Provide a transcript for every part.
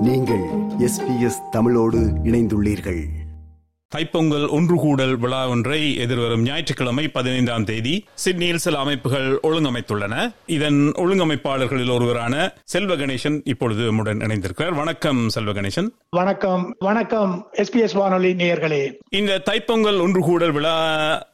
நீங்கள் எஸ்பிஎஸ் தமிழோடு இணைந்துள்ளீர்கள். தைப்பொங்கல் ஒன்று கூடல் விழா ஒன்றை எதிர்வரும் ஞாயிற்றுக்கிழமை பதினைந்தாம் தேதி சிட்னியில் சில அமைப்புகள் ஒழுங்கமைத்துள்ளன. இதன் ஒழுங்கமைப்பாளர்களில் ஒருவரான செல்வ கணேசன் இப்பொழுது நம்முடன் இணைந்திருக்கிறார். வணக்கம் செல்வ கணேசன். வணக்கம் வணக்கம் எஸ்பிஎஸ் வானொலி நேயர்களே. இந்த தைப்பொங்கல் ஒன்று கூடல் விழா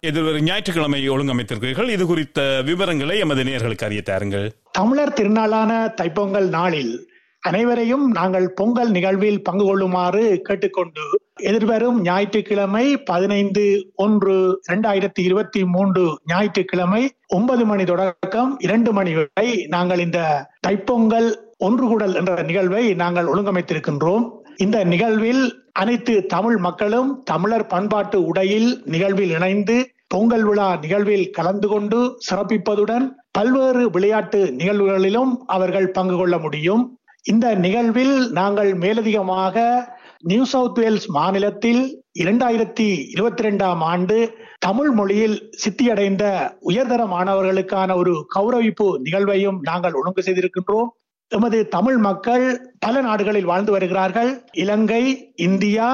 எதிர்வரும் ஞாயிற்றுக்கிழமை ஒழுங்கமைத்திருக்கிறீர்கள். இது குறித்த விவரங்களை எமது நேயர்களுக்கு அறிய தாருங்கள். தமிழர் திருநாளான தைப்பொங்கல் நாளில் அனைவரையும் நாங்கள் பொங்கல் நிகழ்வில் பங்கு கொள்ளுமாறு கேட்டுக்கொண்டு எதிர்வரும் ஞாயிற்றுக்கிழமை பதினைந்து ஒன்று இரண்டாயிரத்தி இருபத்தி மூன்று ஞாயிற்றுக்கிழமை ஒன்பது மணி தொடக்கம் இரண்டு மணி வரை நாங்கள் இந்த தைப்பொங்கல் ஒன்று கூடல் என்ற நிகழ்வை நாங்கள் ஒழுங்கமைத்திருக்கின்றோம். இந்த நிகழ்வில் அனைத்து தமிழ் மக்களும் தமிழர் பண்பாட்டு உடையில் நிகழ்வில் இணைந்து பொங்கல் விழா நிகழ்வில் கலந்து கொண்டு சிறப்பிப்பதுடன் பல்வேறு விளையாட்டு நிகழ்வுகளிலும் அவர்கள் பங்கு கொள்ள முடியும். இந்த நிகழ்வில் நாங்கள் மேலதிகமாக நியூ சவுத் வேல்ஸ் மாநிலத்தில் இரண்டாயிரத்தி இருபத்தி ரெண்டாம் ஆண்டு தமிழ் மொழியில் சித்தியடைந்த உயர்தர மாணவர்களுக்கான ஒரு கௌரவிப்பு நிகழ்வையும் நாங்கள் ஒழுங்கு செய்திருக்கின்றோம். எமது தமிழ் மக்கள் பல நாடுகளில் வாழ்ந்து வருகிறார்கள். இலங்கை இந்தியா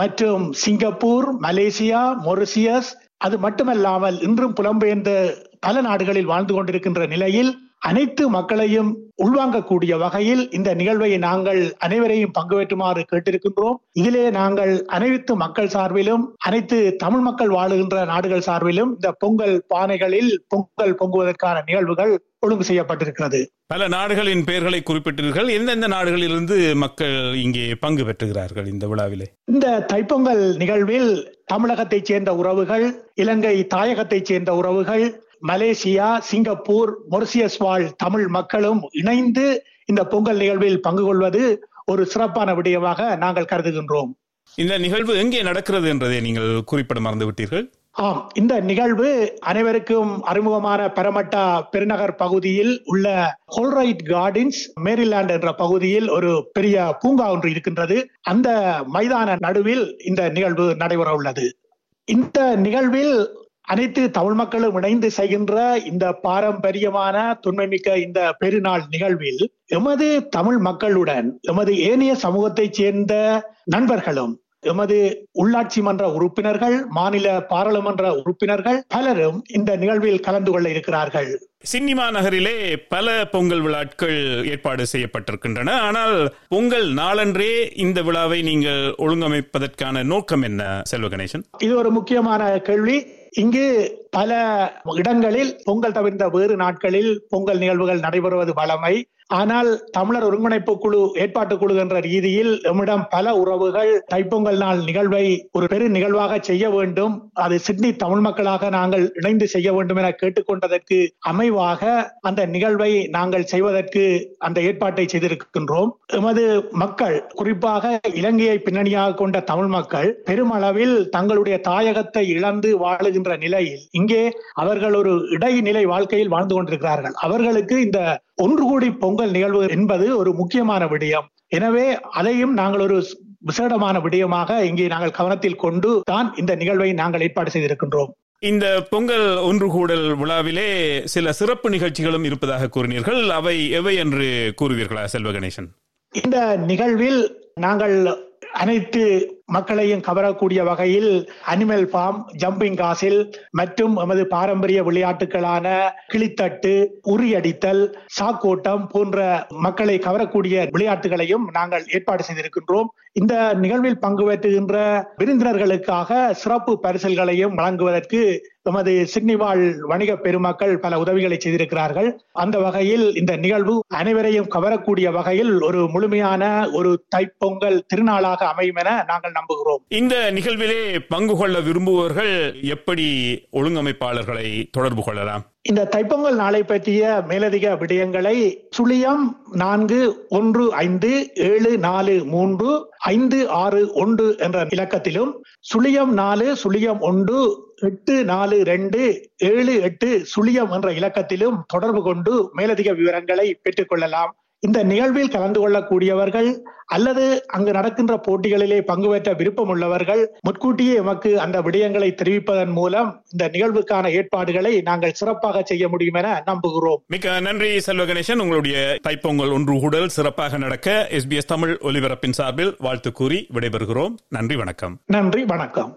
மற்றும் சிங்கப்பூர் மலேசியா மொரிசியஸ் அது மட்டுமல்லாமல் இன்றும் புலம்பெயர்ந்த பல நாடுகளில் வாழ்ந்து கொண்டிருக்கின்ற நிலையில் அனைத்து மக்களையும் உள்வாங்கக்கூடிய வகையில் இந்த நிகழ்வை நாங்கள் அனைவரையும் பங்கு பெற்றுமாறு கேட்டிருக்கின்றோம். இதிலே நாங்கள் அனைத்து மக்கள் சார்பிலும் அனைத்து தமிழ் மக்கள் வாழுகின்ற நாடுகள் சார்பிலும் இந்த பொங்கல் பானைகளில் பொங்கல் பொங்குவதற்கான நிகழ்வுகள் ஒழுங்கு செய்யப்பட்டிருக்கிறது. பல நாடுகளின் பெயர்களை குறிப்பிட்டீர்கள் எந்தெந்த நாடுகளிலிருந்து மக்கள் இங்கே பங்கு பெற்றுகிறார்கள் இந்த விழாவிலே? இந்த தைப்பொங்கல் நிகழ்வில் தமிழகத்தைச் சேர்ந்த உறவுகள் இலங்கை தாயகத்தைச் சேர்ந்த உறவுகள் மலேசியா சிங்கப்பூர் மொரிசியஸ் வாழ் தமிழ் மக்களும் இணைந்து இந்த பொங்கல் நிகழ்வில் பங்கு கொள்வது ஒரு சிறப்பான விடயமாக நாங்கள் கருதுகின்றோம். இந்த நிகழ்வு எங்கே நடக்கிறது என்றதை நீங்கள் குறிப்பிட மறந்து விட்டீர்கள் ஆம் இந்த நிகழ்வு அனைவருக்கும் அறிமுகமான பெரமட்டா பெருநகர் பகுதியில் உள்ள ஹோல்ரைட் கார்டன்ஸ் மேரிலாண்ட் என்ற பகுதியில் ஒரு பெரிய பூங்கா ஒன்று இருக்கின்றது. அந்த மைதான நடுவில் இந்த நிகழ்வு நடைபெற உள்ளது இந்த நிகழ்வில் அனைத்து தமிழ் மக்களும் இணைந்து செய்கின்ற இந்த பாரம்பரியமான தொன்மைமிக்க இந்த பெருநாள் நிகழ்வில் எமது தமிழ் மக்களுடன் எமது ஏனைய சமூகத்தைச் சேர்ந்த நண்பர்களும் எமது உள்ளாட்சி மன்ற உறுப்பினர்கள் மாநில பாராளுமன்ற உறுப்பினர்கள் பலரும் இந்த நிகழ்வில் கலந்து கொள்ள இருக்கிறார்கள். சினிமா நகரிலே பல பொங்கல் விழாக்கள் ஏற்பாடு செய்யப்பட்டிருக்கின்றன. ஆனால் பொங்கல் நாளன்றே இந்த விழாவை நீங்கள் ஒழுங்கமைப்பதற்கான நோக்கம் என்ன செல்வ கணேசன்? இது ஒரு முக்கியமான கேள்வி. இங்கு பல இடங்களில் பொங்கல் தவிர்த்த வேறு நாட்களில் பொங்கல் நிகழ்வுகள் நடைபெறுவது வழமை. ஆனால் தமிழர் ஒருங்கிணைப்பு குழு ஏற்பாட்டு குழு என்ற ரீதியில் நம்மிடம் பல உறவுகள் தைப்பொங்கல் நாள் நிகழ்வை ஒரு பெரு நிகழ்வாக செய்ய வேண்டும். அது சிட்னி தமிழ் மக்களாக நாங்கள் இணைந்து செய்ய வேண்டும் என கேட்டுக்கொண்டதற்கு அமைவாக அந்த நிகழ்வை நாங்கள் செய்வதற்கு அந்த ஏற்பாட்டை செய்திருக்கின்றோம். எமது மக்கள் குறிப்பாக இலங்கையை பின்னணியாக கொண்ட தமிழ் மக்கள் பெருமளவில் தங்களுடைய தாயகத்தை இழந்து வாழுகின்ற நிலையில் இங்கே அவர்கள் ஒரு இடைநிலை வாழ்க்கையில் வாழ்ந்து கொண்டிருக்கிறார்கள். அவர்களுக்கு இந்த ஒன்று கூடி பொங்கல் நிகழ்வு என்பது ஒரு முக்கியமான விடயம். எனவே அதையும் நாங்கள் ஒரு விசேடமான விடயமாக இங்கே நாங்கள் கவனத்தில் கொண்டு தான் இந்த நிகழ்வை நாங்கள் ஏற்பாடு செய்திருக்கின்றோம். இந்த பொங்கல் ஒன்று கூடல் விழாவிலே சில சிறப்பு நிகழ்ச்சிகளும் இருப்பதாக கூறினீர்கள். அவை எவை என்று கூறுவீர்களா செல்வ கணேசன்? இந்த நிகழ்வில் நாங்கள் அனைத்து மக்களையும் கவரக்கூடிய வகையில் அனிமல் ஃபார்ம் ஜம்பிங் காசில் மற்றும் எமது பாரம்பரிய விளையாட்டுகளான கிளித்தட்டு உரியடித்தல் சாக்கோட்டம் போன்ற மக்களை கவரக்கூடிய விளையாட்டுகளையும் நாங்கள் ஏற்பாடு செய்திருக்கின்றோம். இந்த நிகழ்வில் பங்கு பெற்றுகின்ற விருந்தினர்களுக்காக சிறப்பு பரிசல்களையும் வழங்குவதற்கு எமது சிட்னி வாழ் வணிக பெருமக்கள் பல உதவிகளை செய்திருக்கிறார்கள். அந்த வகையில் இந்த நிகழ்வு அனைவரையும் கவரக்கூடிய வகையில் ஒரு முழுமையான ஒரு தைப்பொங்கல் திருநாளாக அமையும் என நாங்கள் நம்புகிறோம். இந்த நிகழ்விலே பங்கு கொள்ள விரும்புபவர்கள் எப்படி ஒழுங்கமைப்பாளர்களை தொடர்பு கொள்ளலாம்? இந்த தைப்பொங்கல் நாளை பற்றிய மேலதிக விடயங்களை சுழியம் நான்கு ஒன்று ஐந்து ஏழு நாலு மூன்று ஐந்து ஆறு ஒன்று என்ற இலக்கத்திலும் சுழியம் நாலு சுழியம் ஒன்று எட்டு நாலு ரெண்டு ஏழு எட்டு சுழியம் என்ற இலக்கத்திலும் தொடர்பு கொண்டு மேலதிக விவரங்களை பெற்றுக் கொள்ளலாம். இந்த நிகழ்வில் கலந்து கொள்ளக்கூடியவர்கள் அல்லது அங்கு நடக்கின்ற போட்டிகளிலே பங்கு பெற்ற விருப்பம் உள்ளவர்கள் முன்கூட்டியே எமக்கு அந்த விடயங்களை தெரிவிப்பதன் மூலம் இந்த நிகழ்வுக்கான ஏற்பாடுகளை நாங்கள் சிறப்பாக செய்ய முடியும் என நம்புகிறோம். மிக்க நன்றி செல்வ கணேசன். உங்களுடைய தைப்பொங்கல் ஒன்று கூடல் சிறப்பாக நடக்க எஸ்பிஎஸ் தமிழ் ஒலிபரப்பின் சார்பில் வாழ்த்து கூறி விடைபெறுகிறோம். நன்றி வணக்கம். நன்றி வணக்கம்.